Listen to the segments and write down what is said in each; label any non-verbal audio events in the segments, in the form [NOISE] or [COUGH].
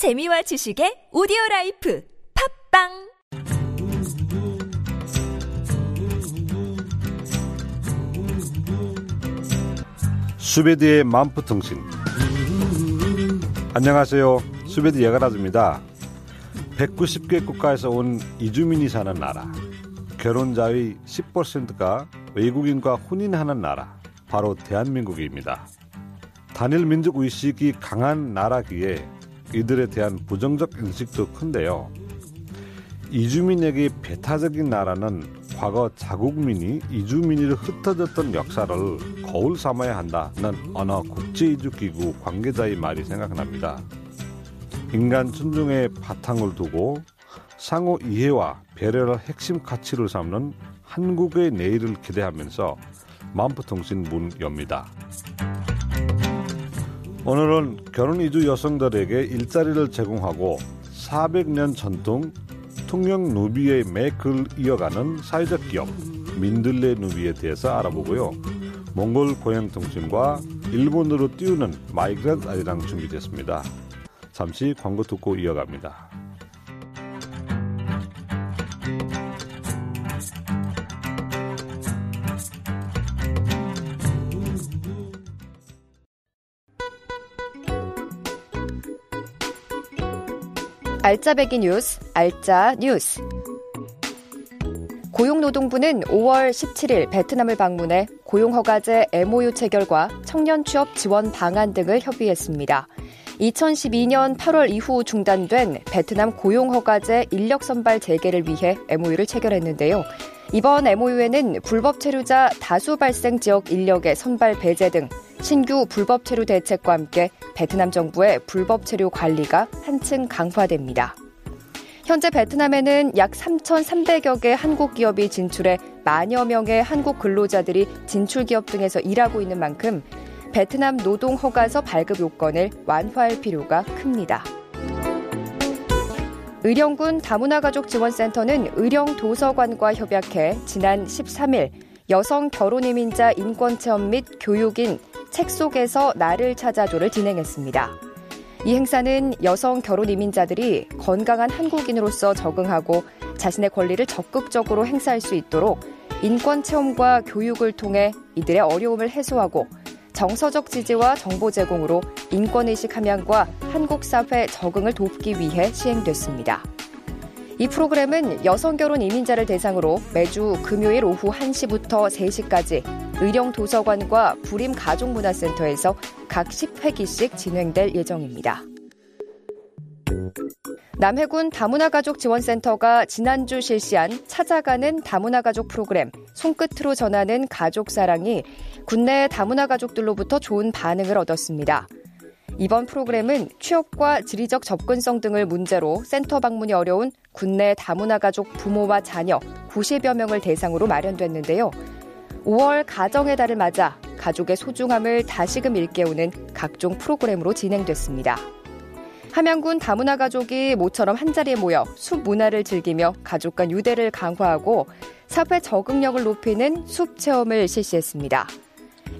재미와 지식의 오디오 life 팟빵! 수베디의 만프통신. 안녕하세요. 수베디 여거라즈입니다. 190개 국가에서 온 이주민이 사는 나라. 결혼자의 10%가 외국인과 혼인하는 나라. 바로 대한민국입니다. 단일 민족 의식이 강한 나라기에 이들에 대한 부정적 인식도 큰데요 이주민에게 배타적인 나라는 과거 자국민이 이주민으로 흩어졌던 역사를 거울 삼아야 한다는 어느 국제이주기구 관계자의 말이 생각납니다. 인간 존중의 바탕을 두고 상호 이해와 배려를 핵심 가치로 삼는 한국의 내일을 기대하면서 만프통신 문 엽니다. 오늘은 결혼 이주 여성들에게 일자리를 제공하고 400년 전통 통영 누비의 맥을 이어가는 사회적 기업 민들레 누비에 대해서 알아보고요. 몽골 고향통신과 일본으로 띄우는 마이그란트 아리랑 준비됐습니다. 잠시 광고 듣고 이어갑니다. 알짜배기 뉴스, 알짜 뉴스. 고용노동부는 5월 17일 베트남을 방문해 고용허가제 MOU 체결과 청년 취업 지원 방안 등을 협의했습니다. 2012년 8월 이후 중단된 베트남 고용허가제 인력 선발 재개를 위해 MOU를 체결했는데요. 이번 MOU에는 불법 체류자 다수 발생 지역 인력의 선발 배제 등 신규 불법 체류 대책과 함께 베트남 정부의 불법 체류 관리가 한층 강화됩니다. 현재 베트남에는 약 3,300여 개 한국 기업이 진출해 만여 명의 한국 근로자들이 진출 기업 등에서 일하고 있는 만큼 베트남 노동 허가서 발급 요건을 완화할 필요가 큽니다. 의령군 다문화가족 지원센터는 의령 도서관과 협약해 지난 13일 여성 결혼 이민자 인권 체험 및 교육인 책 속에서 나를 찾아줘를 진행했습니다. 이 행사는 여성 결혼 이민자들이 건강한 한국인으로서 적응하고 자신의 권리를 적극적으로 행사할 수 있도록 인권 체험과 교육을 통해 이들의 어려움을 해소하고 정서적 지지와 정보 제공으로 인권의식 함양과 한국 사회 적응을 돕기 위해 시행됐습니다. 이 프로그램은 여성 결혼 이민자를 대상으로 매주 금요일 오후 1시부터 3시까지 의령 도서관과 부림 가족문화센터에서 각 10회기씩 진행될 예정입니다. 남해군 다문화가족 지원센터가 지난주 실시한 찾아가는 다문화가족 프로그램 손끝으로 전하는 가족사랑이 국내 다문화가족들로부터 좋은 반응을 얻었습니다. 이번 프로그램은 취업과 지리적 접근성 등을 문제로 센터 방문이 어려운 국내 다문화 가족 부모와 자녀 90여 명을 대상으로 마련됐는데요. 5월 가정의 달을 맞아 가족의 소중함을 다시금 일깨우는 각종 프로그램으로 진행됐습니다. 함양군 다문화 가족이 모처럼 한자리에 모여 숲 문화를 즐기며 가족 간 유대를 강화하고 사회 적응력을 높이는 숲 체험을 실시했습니다.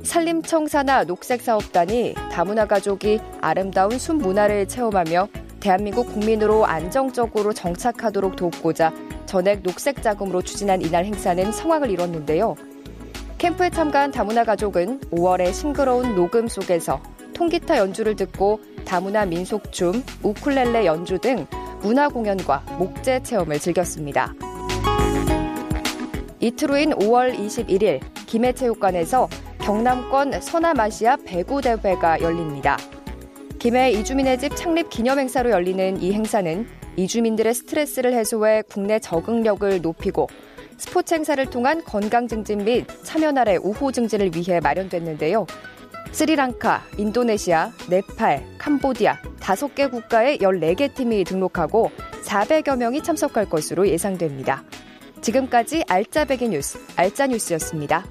산림청사나 녹색사업단이 다문화 가족이 아름다운 숲 문화를 체험하며 대한민국 국민으로 안정적으로 정착하도록 돕고자 전액 녹색 자금으로 추진한 이날 행사는 성황을 이뤘는데요. 캠프에 참가한 다문화 가족은 5월의 싱그러운 녹음 속에서 통기타 연주를 듣고 다문화 민속춤, 우쿨렐레 연주 등 문화 공연과 목재 체험을 즐겼습니다. 이틀 후인 5월 21일 김해체육관에서 경남권 서남아시아 배구 대회가 열립니다. 김해 이주민의 집 창립 기념 행사로 열리는 이 행사는 이주민들의 스트레스를 해소해 국내 적응력을 높이고 스포츠 행사를 통한 건강 증진 및 참여날의 우호 증진을 위해 마련됐는데요. 스리랑카, 인도네시아, 네팔, 캄보디아 다섯 개 국가의 14개 팀이 등록하고 400여 명이 참석할 것으로 예상됩니다. 지금까지 알짜배기 뉴스, 알짜뉴스였습니다.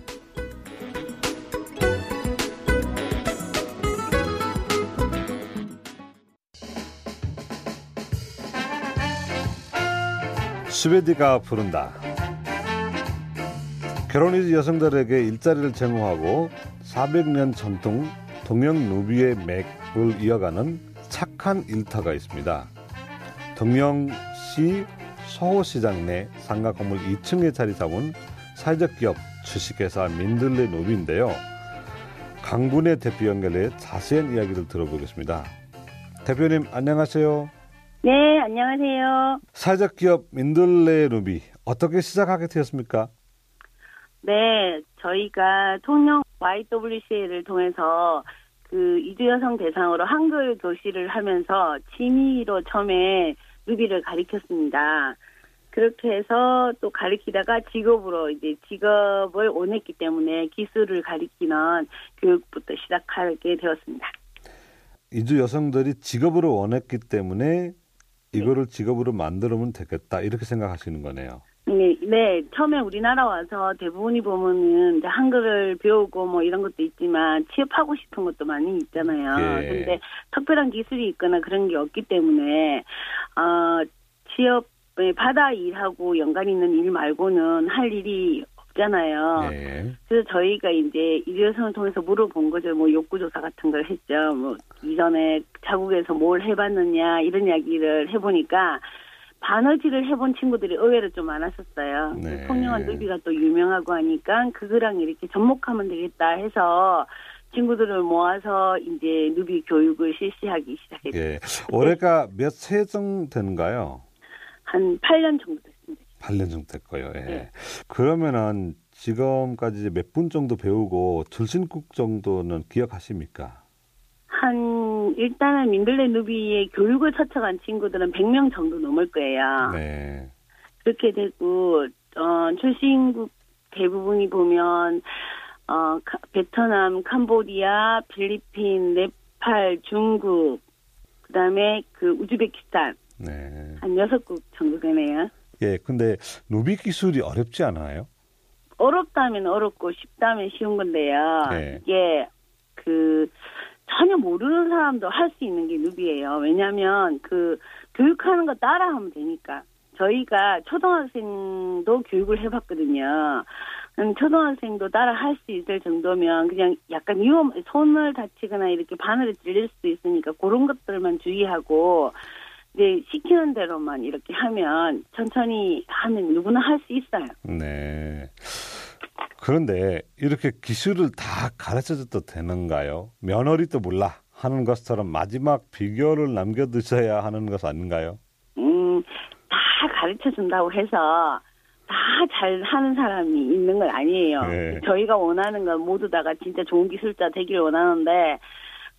스웨디가 부른다. 결혼이지 여성들에게 일자리를 제공하고 400년 전통 동양 누비의 맥을 이어가는 착한 일터가 있습니다. 동명시 서호시장 내 상가 건물 2층에 자리 잡은 사회적 기업 주식회사 민들레 노비인데요. 강군의 대표 연결해 자세한 이야기를 들어보겠습니다. 대표님 안녕하세요. 네, 안녕하세요. 사회적 기업 민들레 노비 어떻게 시작하게 되었습니까? 네, 저희가 통영 YWCA를 통해서 그 이주 여성 대상으로 한글 교실을 하면서 취미로 처음에 루비를 가리켰습니다. 그렇게 해서 또 가리키다가 직업으로 이제 직업을 원했기 때문에 기술을 가리키는 교육부터 시작하게 되었습니다. 이주 여성들이 직업으로 원했기 때문에 이거를 직업으로 만들면 되겠다 이렇게 생각하시는 거네요. 네, 네. 처음에 우리나라 와서 대부분이 보면은 이제 한글을 배우고 뭐 이런 것도 있지만 취업하고 싶은 것도 많이 있잖아요. 예. 근데 특별한 기술이 있거나 그런 게 없기 때문에 어 취업에 바다 일하고 연관 있는 일 말고는 할 일이 없잖아요. 네. 그래서 저희가 이제 이주여성을 통해서 물어본 거죠. 뭐 욕구조사 같은 걸 했죠. 뭐 이전에 자국에서 뭘 해봤느냐 이런 이야기를 해보니까 바느질을 해본 친구들이 의외로 좀 많았었어요. 네. 통영한 누비가 또 유명하고 하니까 그거랑 이렇게 접목하면 되겠다 해서 친구들을 모아서 이제 누비 교육을 실시하기 시작했죠. 예. 올해가 몇 세정 되는가요? 한 8년 정도 됐습니다. 8년 정도 됐고요. 예. 네. 그러면은 지금까지 몇 분 정도 배우고 출신국 정도는 기억하십니까? 한 일단은 민들레 누비의 교육을 거쳐간 친구들은 100명 정도 넘을 거예요. 네. 그렇게 되고 어 출신국 대부분이 보면 어 카- 베트남, 캄보디아, 필리핀, 네팔, 중국 그다음에 그 우즈베키스탄 네. 한 여섯 국 정도 되네요. 예. 근데 누비 기술이 어렵지 않아요? 어렵다면 어렵고 쉽다면 쉬운 건데요. 네. 이게 그 전혀 모르는 사람도 할 수 있는 게 누비예요. 왜냐하면 그 교육하는 거 따라하면 되니까. 저희가 초등학생도 교육을 해봤거든요. 음, 초등학생도 따라 할 수 있을 정도면 그냥 약간 위험, 손을 다치거나 이렇게 바늘에 찔릴 수도 있으니까 그런 것들만 주의하고 이제 시키는 대로만 이렇게 하면 천천히 하면 누구나 할 수 있어요. 네. 그런데 이렇게 기술을 다 가르쳐줘도 되는가요? 며느리도 몰라 하는 것처럼 마지막 비결을 남겨두셔야 하는 것 아닌가요? 음, 다 가르쳐 준다고 해서 다 잘 하는 사람이 있는 건 아니에요. 네. 저희가 원하는 건 모두 다가 진짜 좋은 기술자 되기를 원하는데,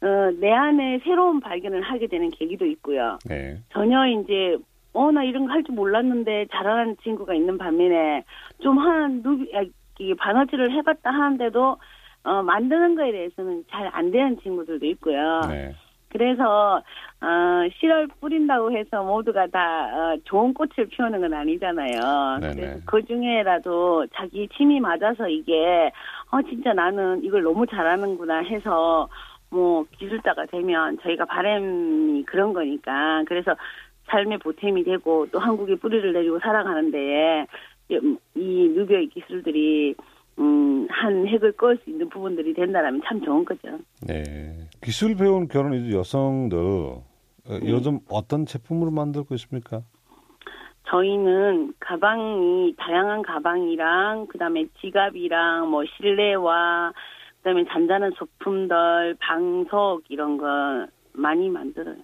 어, 내 안에 새로운 발견을 하게 되는 계기도 있고요. 네. 전혀 이제, 어, 나 이런 거 할 줄 몰랐는데 잘하는 친구가 있는 반면에, 좀 한, 누비, 아, 이게 바느질을 해봤다 하는데도, 어, 만드는 거에 대해서는 잘 안 되는 친구들도 있고요. 네. 그래서 어, 씨를 뿌린다고 해서 모두가 다 어, 좋은 꽃을 피우는 건 아니잖아요. 네네. 그래서 그 중에라도 자기 취미 맞아서 이게 어 진짜 나는 이걸 너무 잘하는구나 해서 뭐 기술자가 되면 저희가 바람이 그런 거니까 그래서 삶의 보탬이 되고 또 한국에 뿌리를 내리고 살아가는데 이- 이 누비의 기술들이 음, 한 획을 그을 수 있는 부분들이 된다라면 참 좋은 거죠. 네. 기술 배운 결혼 여성들 어, 네. 요즘 어떤 제품으로 만들고 있습니까? 저희는 가방이 다양한 가방이랑 그다음에 지갑이랑 뭐 실내화 그다음에 잔잔한 소품들 방석 이런 거 많이 만들어요.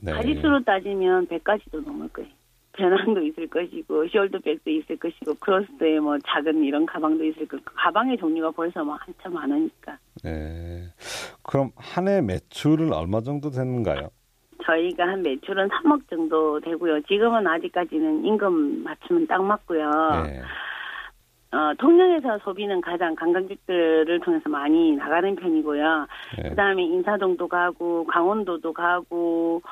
네. 가지수로 따지면 100가지도 넘을 거예요. 배낭도 있을 것이고 숄더백도 있을 것이고 크로스에 뭐 작은 이런 가방도 있을 거고 가방의 종류가 벌써 뭐 한참 많으니까 네. 그럼 한 해 매출은 얼마 정도 되는가요? 저희가 한 매출은 3억 정도 되고요. 지금은 아직까지는 임금 맞추면 딱 맞고요. 네. 어, 통영에서 소비는 가장 관광객들을 통해서 많이 나가는 편이고요. 네. 그다음에 인사동도 가고 강원도도 가고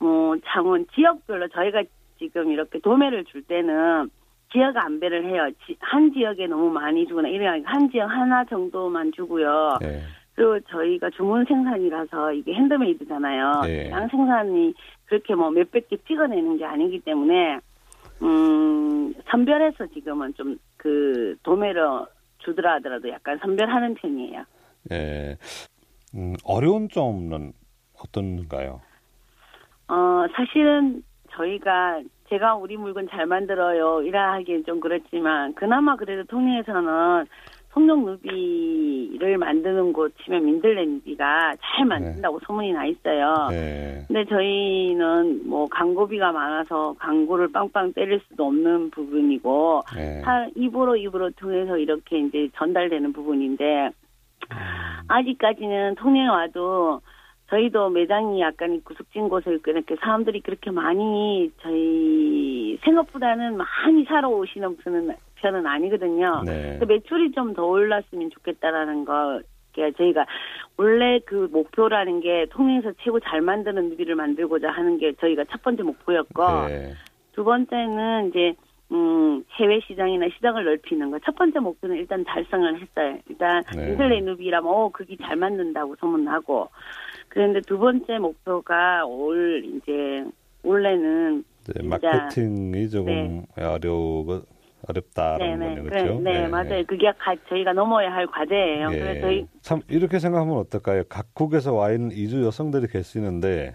뭐 창원 지역별로 저희가 지금 이렇게 도매를 줄 때는 지역 안배를 해요. 지- 한 지역에 너무 많이 주거나 이런 한 지역 하나 정도만 주고요. 네. 그리고 저희가 주문 생산이라서 이게 핸드메이드잖아요. 네. 양 생산이 그렇게 뭐 몇백 개 찍어내는 게 아니기 때문에 음 선별해서 지금은 좀 그 도매로 주더라 하더라도 약간 선별하는 편이에요. 예. 음, 어려운 점은 어떤가요? 어, 사실은 저희가 제가 우리 물건 잘 만들어요. 이라 하기엔 좀 그렇지만 그나마 그래도 통영에서는 성룡 누비를 만드는 곳 치면 민들레 누비가 잘 만든다고 소문이 나 있어요. 네. 근데 저희는 뭐 광고비가 많아서 광고를 빵빵 때릴 수도 없는 부분이고 네. 사- 입으로 입으로 통해서 이렇게 이제 전달되는 부분인데 아직까지는 통영에 와도 저희도 매장이 약간 구석진 곳을 이렇게 사람들이 그렇게 많이 저희 생각보다는 많이 사러 오시는 편은, 편은 아니거든요. 네. 근데 매출이 좀 더 올랐으면 좋겠다라는 거. 게 저희가 원래 그 목표라는 게 통영에서 최고 잘 만드는 누비를 만들고자 하는 게 저희가 첫 번째 목표였고 네. 두 번째는 이제 음, 해외 시장이나 시장을 넓히는 거. 첫 번째 목표는 일단 달성을 했어요. 일단 네. 미들레 누비라면 어 그게 잘 만든다고 소문나고. 그런데 두 번째 목표가 올 이제 올해는 네, 마케팅이 조금 네. 어려워 어렵다라는 네네 거네요. 그래, 그렇죠? 네, 맞아요. 그게 가- 저희가 넘어야 할 과제예요. 예. 그래서 저희 참 이렇게 생각하면 어떨까요? 각국에서 와 있는 이주 여성들이 계시는데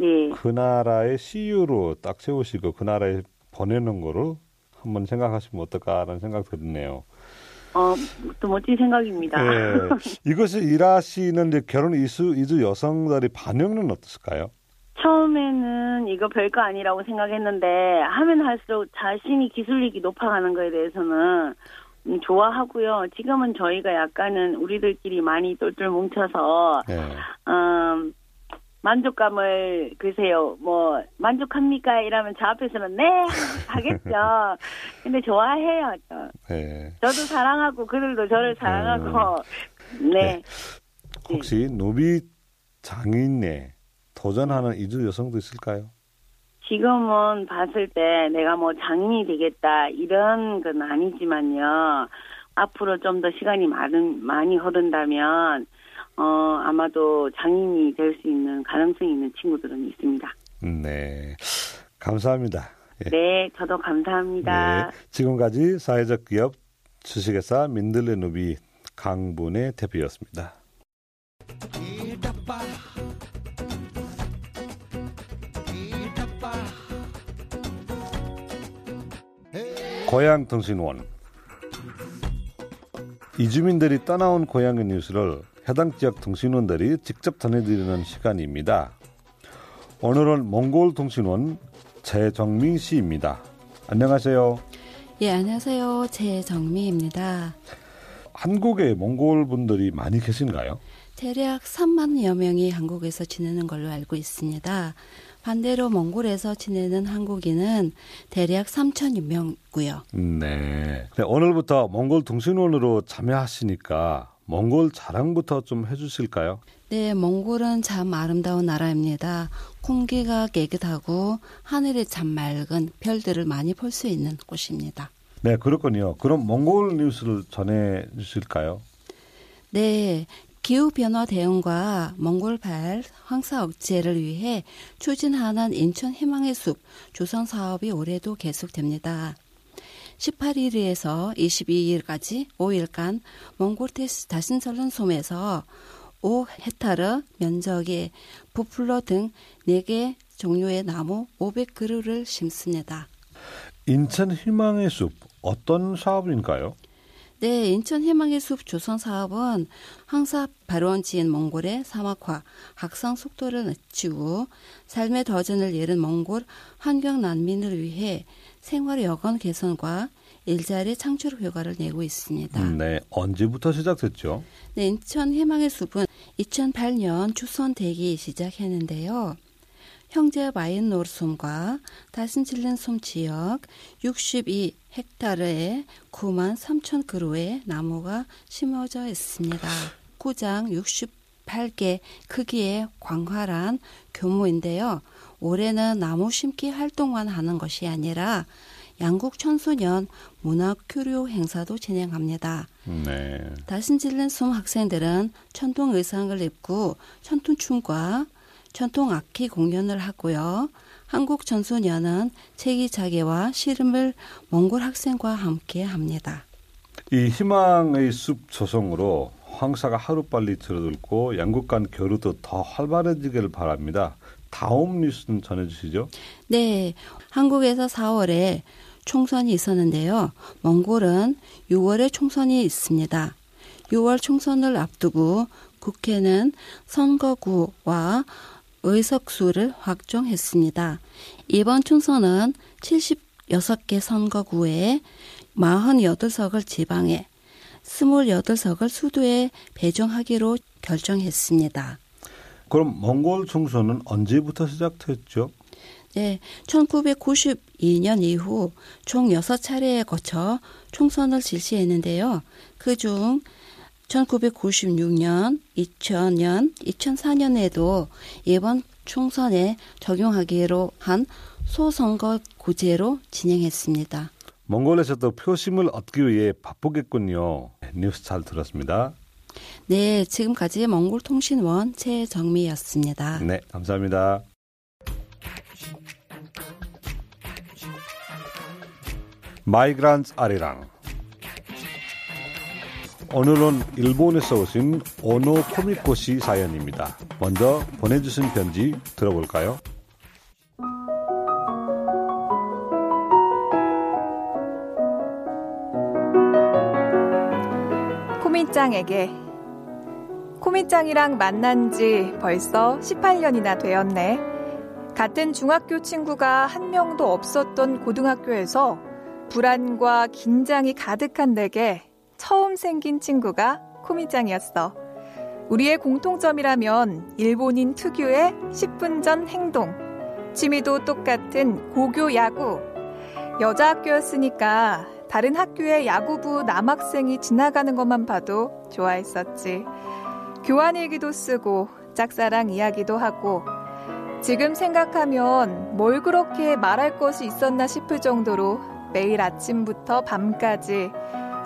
예. 그 나라의 CU로 딱 세우시고 그 나라에 보내는 거를 한번 생각하시면 어떨까라는 생각 드네요. 어, 또 멋진 생각입니다. 예. [LAUGHS] 이것을 일하시는 결혼 이수 이주 여성들의 반응은 어땠을까요? 처음에는 이거 별거 아니라고 생각했는데 하면 할수록 자신이 기술력이 높아가는 거에 대해서는 음, 좋아하고요. 지금은 저희가 약간은 우리들끼리 많이 똘똘 뭉쳐서 예. 음, 만족감을 글쎄요 뭐 만족합니까 이러면 저 앞에서는 네 하겠죠. [LAUGHS] 근데 좋아해요. 저. 예. 저도 사랑하고 그들도 저를 사랑하고 네. 혹시 노비 장인에 도전하는 이주 여성도 있을까요? 지금은 봤을 때 내가 뭐 장인이 되겠다 이런 건 아니지만요. 앞으로 좀 더 시간이 많은 많이 흐른다면 어 아마도 장인이 될 수 있는 가능성이 있는 친구들은 있습니다. 네. 감사합니다. 예. 네, 저도 감사합니다. 네. 지금까지 사회적 기업 주식회사 민들레 누비 강분의 대표였습니다. 고향 통신원 이주민들이 떠나온 고향의 뉴스를 해당 지역 통신원들이 직접 전해드리는 시간입니다. 오늘은 몽골 통신원 최정민 씨입니다. 안녕하세요. 예, 안녕하세요. 제정미입니다. 한국에 몽골 분들이 많이 계신가요? 대략 3만여 명이 한국에서 지내는 걸로 알고 있습니다. 반대로 몽골에서 지내는 한국인은 대략 3천여 명고요. 네. 네, 오늘부터 몽골 통신원으로 참여하시니까 몽골 자랑부터 좀 해주실까요? 네, 몽골은 참 아름다운 나라입니다. 공기가 깨끗하고 하늘이 참 맑은 별들을 많이 볼 수 있는 곳입니다. 네, 그렇군요. 그럼 몽골 뉴스를 전해 주실까요? 네, 기후변화 대응과 몽골발 황사 억제를 위해 추진하는 인천 희망의 숲 조성 사업이 올해도 계속됩니다. 18일에서 22일까지 5일간 몽골테스 다신설른 솜에서 5헥타르 면적의 부플러 등 4개 종류의 나무 500그루를 심습니다. 인천 희망의 숲 어떤 사업인가요? 네, 인천 희망의 숲 조성 사업은 황사 발원 지인 몽골의 사막화, 확산 속도를 늦추고 삶의 도전을 예른 몽골 환경 난민을 위해 생활 여건 개선과 일자리 창출 효과를 내고 있습니다. 네, 언제부터 시작됐죠? 네, 인천 희망의 숲은 2008년 추선 대기 시작했는데요. 형제 마인노르솜과 다신칠렌솜 지역 62 헥타르에 9만 3천 그루의 나무가 심어져 있습니다. 구장 68개 크기의 광활한 규모인데요. 올해는 나무 심기 활동만 하는 것이 아니라 양국 천수년 문화 교류 행사도 진행합니다. 네. 다신질른 솜 학생들은 전통 의상을 입고 전통 춤과 전통 악기 공연을 하고요. 한국 전소년은 체기자개와 씨름을 몽골 학생과 함께 합니다. 이 희망의 숲 조성으로 황사가 하루빨리 줄어들고 양국 간 교류도 더 활발해지기를 바랍니다. 다음 뉴스는 전해주시죠. 네, 한국에서 4월에 총선이 있었는데요. 몽골은 6월에 총선이 있습니다. 6월 총선을 앞두고 국회는 선거구와 의석수를 확정했습니다. 이번 총선은 76개 선거구에 48석을 지방에 28석을 수도에 배정하기로 결정했습니다. 그럼 몽골 총선은 언제부터 시작됐죠? 네, 1992년 이후 총 6차례에 거쳐 총선을 실시했는데요. 그중 1996년, 2000년, 2004년에도 이번 총선에 적용하기로 한 소선거구제로 진행했습니다. 몽골에서도 표심을 얻기 위해 바쁘겠군요. 뉴스 잘 들었습니다. 네, 지금까지 몽골통신원 최정미였습니다. 네, 감사합니다. 마이그란츠 아리랑 오늘은 일본에서 오신 오노 코미코 씨 사연입니다. 먼저 보내주신 편지 들어볼까요? 코미짱에게 코미짱이랑 만난 지 벌써 18년이나 되었네. 같은 중학교 친구가 한 명도 없었던 고등학교에서 불안과 긴장이 가득한 내게 처음 생긴 친구가 코미짱이었어. 우리의 공통점이라면 일본인 특유의 10분 전 행동. 취미도 똑같은 고교 야구. 여자 학교였으니까 다른 학교의 야구부 남학생이 지나가는 것만 봐도 좋아했었지. 교환 일기도 쓰고 짝사랑 이야기도 하고 지금 생각하면 뭘 그렇게 말할 것이 있었나 싶을 정도로 매일 아침부터 밤까지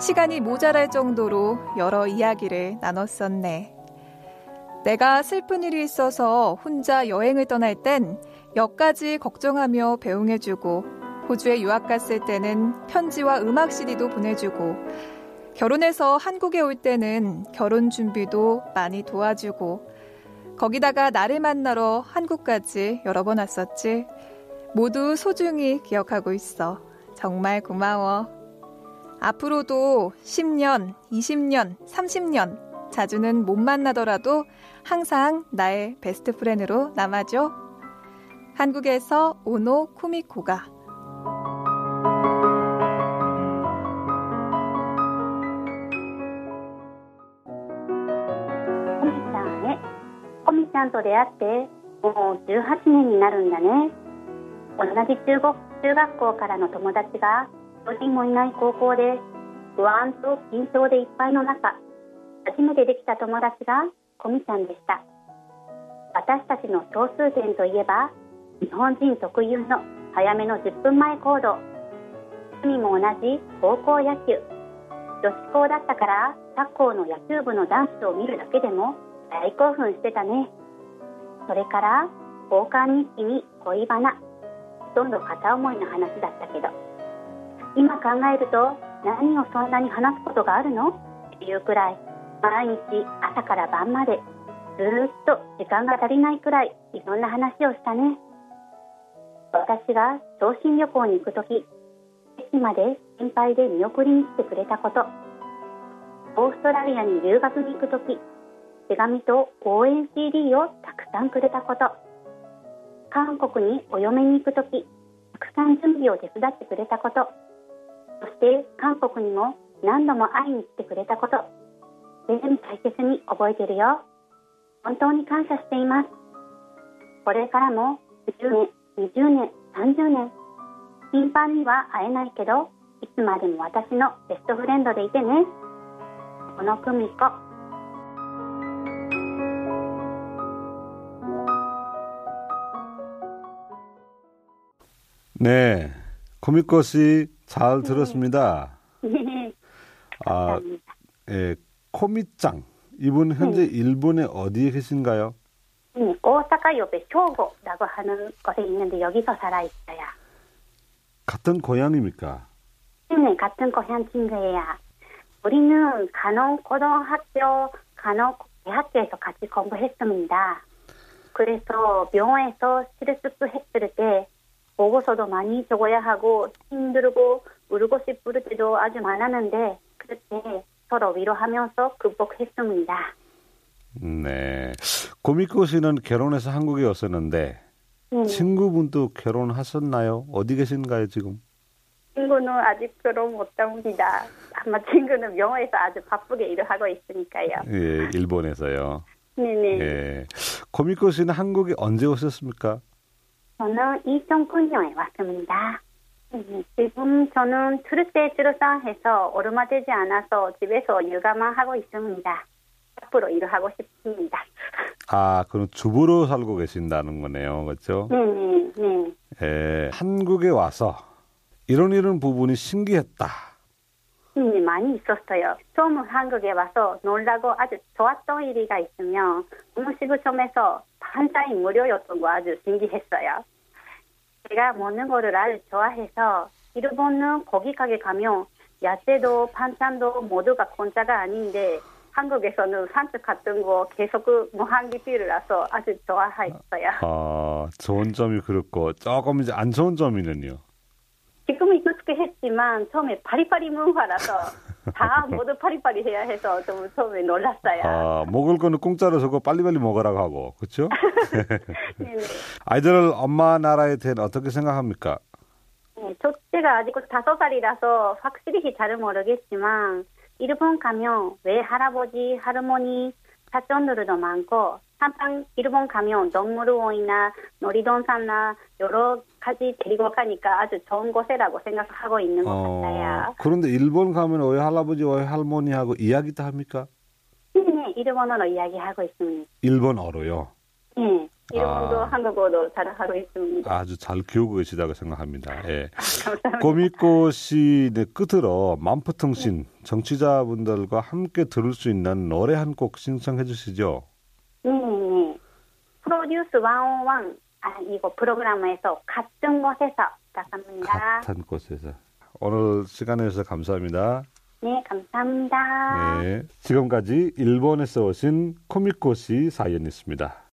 시간이 모자랄 정도로 여러 이야기를 나눴었네. 내가 슬픈 일이 있어서 혼자 여행을 떠날 땐 역까지 걱정하며 배웅해주고 호주에 유학 갔을 때는 편지와 음악 CD도 보내주고 결혼해서 한국에 올 때는 결혼 준비도 많이 도와주고 거기다가 나를 만나러 한국까지 여러 번 왔었지. 모두 소중히 기억하고 있어. 정말 고마워. 앞으로도 10년, 20년, 30년 자주는 못 만나더라도 항상 나의 베스트 프렌으로 남아줘. 한국에서 오노 쿠미코가コミちゃんへ。コミちゃんと出会ってもう18年になるんだね。同じ中国中学校からの友達が一 人もいない高校で不安と緊張でいっぱいの中、初めてできた友達がコミちゃんでした。私たちの共通点といえば、日本人特有の早めの10分前行動。趣味も同じ高校野球。女子校だったから他校の野球部のダンスを見るだけでも大興奮してたねそれから交換日記に恋バナほとんど片思いの話だったけど今考えると何をそんなに話すことがあるの？っていうくらい毎日朝から晩までずっと時間が足りないくらいいろんな話をしたね。私が昇進旅行に行くとき駅まで心配で見送りに来てくれたこと。オーストラリアに留学に行くとき手紙と応援 CD をたくさんくれたこと。韓国にお嫁に行くときたくさん準備を手伝ってくれたこと。そして韓国にも何度も会いに来てくれたこと全部大切に覚えてるよ本当に感謝していますこれからも10年20年30年頻繁には会えないけどいつまでも私のベストフレンドでいてねこの久美子。 네, 코미코 씨 잘 들었습니다. [LAUGHS] 네, 아. 예, 코미짱. 이분 현재 일본에 어디에 계신가요? 네, 오사카 옆에 쇼고라고 하는 곳에 있는데 여기서 살아 있어요. 같은 고향입니까? 네, 같은 고향 친구예요. 우리는 간호 고등학교, 간호 대학교에서 같이 공부했습니다. 그래서 병원에서 스트레스 했을 때 보고서도 많이 적어야 하고 힘들고 울고 싶을 때도 아주 많았는데 그때 서로 위로하면서 극복했습니다. 네. 고미코 씨는 결혼해서 한국에 왔었는데 네. 친구분도 결혼하셨나요? 어디 계신가요 지금? 친구는 아직 결혼 못합니다. 아마 친구는 병원에서 아주 바쁘게 일을 하고 있으니까요. 예, 일본에서요. 네네. 예. 고미코 씨는 한국에 언제 오셨습니까? 저는 2009년에 왔습니다. 음, 지금 저는 트루스에 출산해서 얼마 되지 않아서 집에서 육아만 하고 있습니다. 앞으로 일을 하고 싶습니다. 아, 그럼 주부로 살고 계신다는 거네요. 그렇죠? 네 네, 네. 예. 한국에 와서 이런 이런 부분이 신기했다. 힘이 많이 있었어요. 처음 한국에 와서 놀라고 아주 좋았던 일이가 있으면 음식점에서 반찬이 무료였던 거 아주 신기했어요. 제가 먹는 거를 아주 좋아해서 일본은 고기 가게 가면 야채도 반찬도 모두가 공짜가 아닌데 한국에서는 산책 같은 거 계속 그 무한리필이라서 아주 좋아했어요. 아, 좋은 점이 그렇고 조금 이제 안 좋은 점이는요. 지금은 익숙했지만 처음에 파리파리 문화라서 다 모두 파리파리 해야 해서 좀 처음에 놀랐어요. 아, 먹을 거는 공짜로 주고 빨리빨리 먹으라고 하고. 그렇죠? [LAUGHS] 네네. 아이들 엄마 나라에 대해 어떻게 생각합니까? 네, 첫째가 아직 다섯 살이라서 확실히 잘 모르겠지만 일본 가면 왜 할아버지, 할머니, 사촌들도 많고 한편 일본 가면 동물원이나 놀이동산이나 여러 가지 데리고 가니까 아주 좋은 곳이라고 생각하고 있는 것 같아요. 어, 그런데 일본 가면 왜 할아버지, 왜 할머니하고 이야기도 합니까? 네, 일본어로 이야기하고 있습니다. 일본어로요. 네, 일본도 아. 한국어도 잘 하고 있습니다. 아주 잘 키우고 계시다고 생각합니다. 예. 고미코 씨 네, 끝으로 만푸통신 정치자분들과 함께 들을 수 있는 노래 한 곡 신청해 주시죠. 네, 네. 프로듀스 101 아, 이거 프로그램에서 같은 곳에서 부탁합니다. 같은 곳에서. 오늘 시간 내주셔서 감사합니다. 네, 감사합니다. 네. 지금까지 일본에서 오신 코미코 씨 사연이었습니다.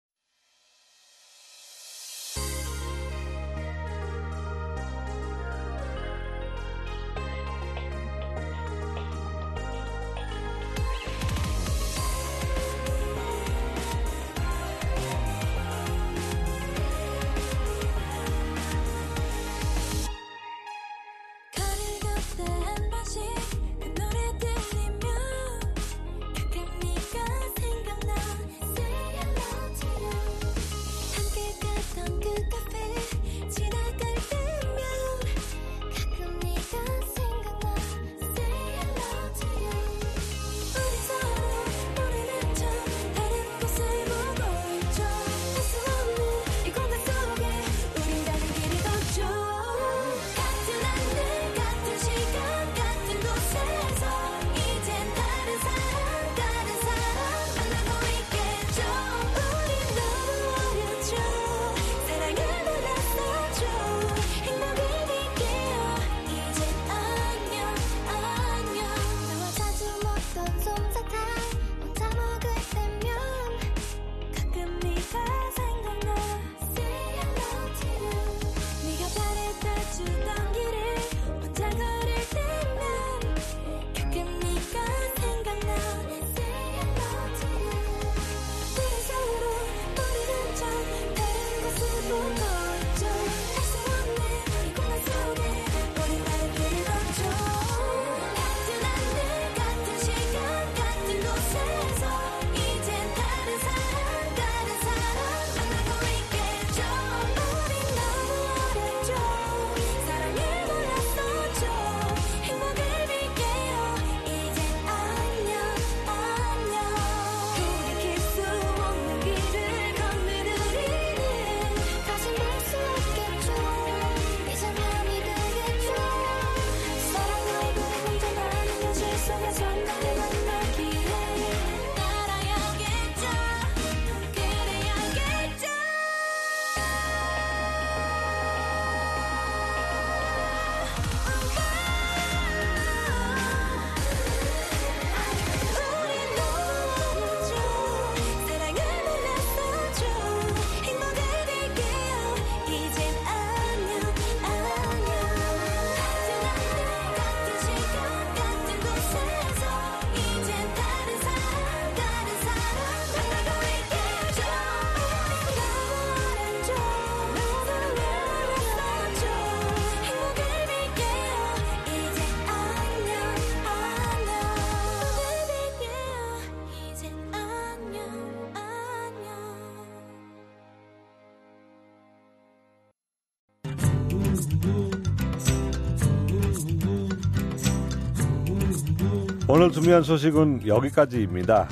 오늘 준비한 소식은 여기까지입니다.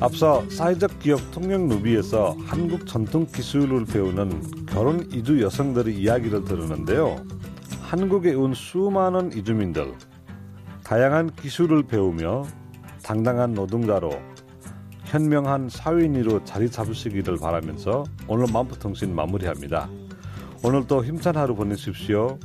앞서 사회적 기업 통영 누비에서 한국 전통 기술을 배우는 결혼 이주 여성들의 이야기를 들었는데요. 한국에 온 수많은 이주민들, 다양한 기술을 배우며 당당한 노동자로 현명한 사회인으로 자리 잡으시기를 바라면서 오늘 만포통신 마무리합니다. 오늘도 힘찬 하루 보내십시오.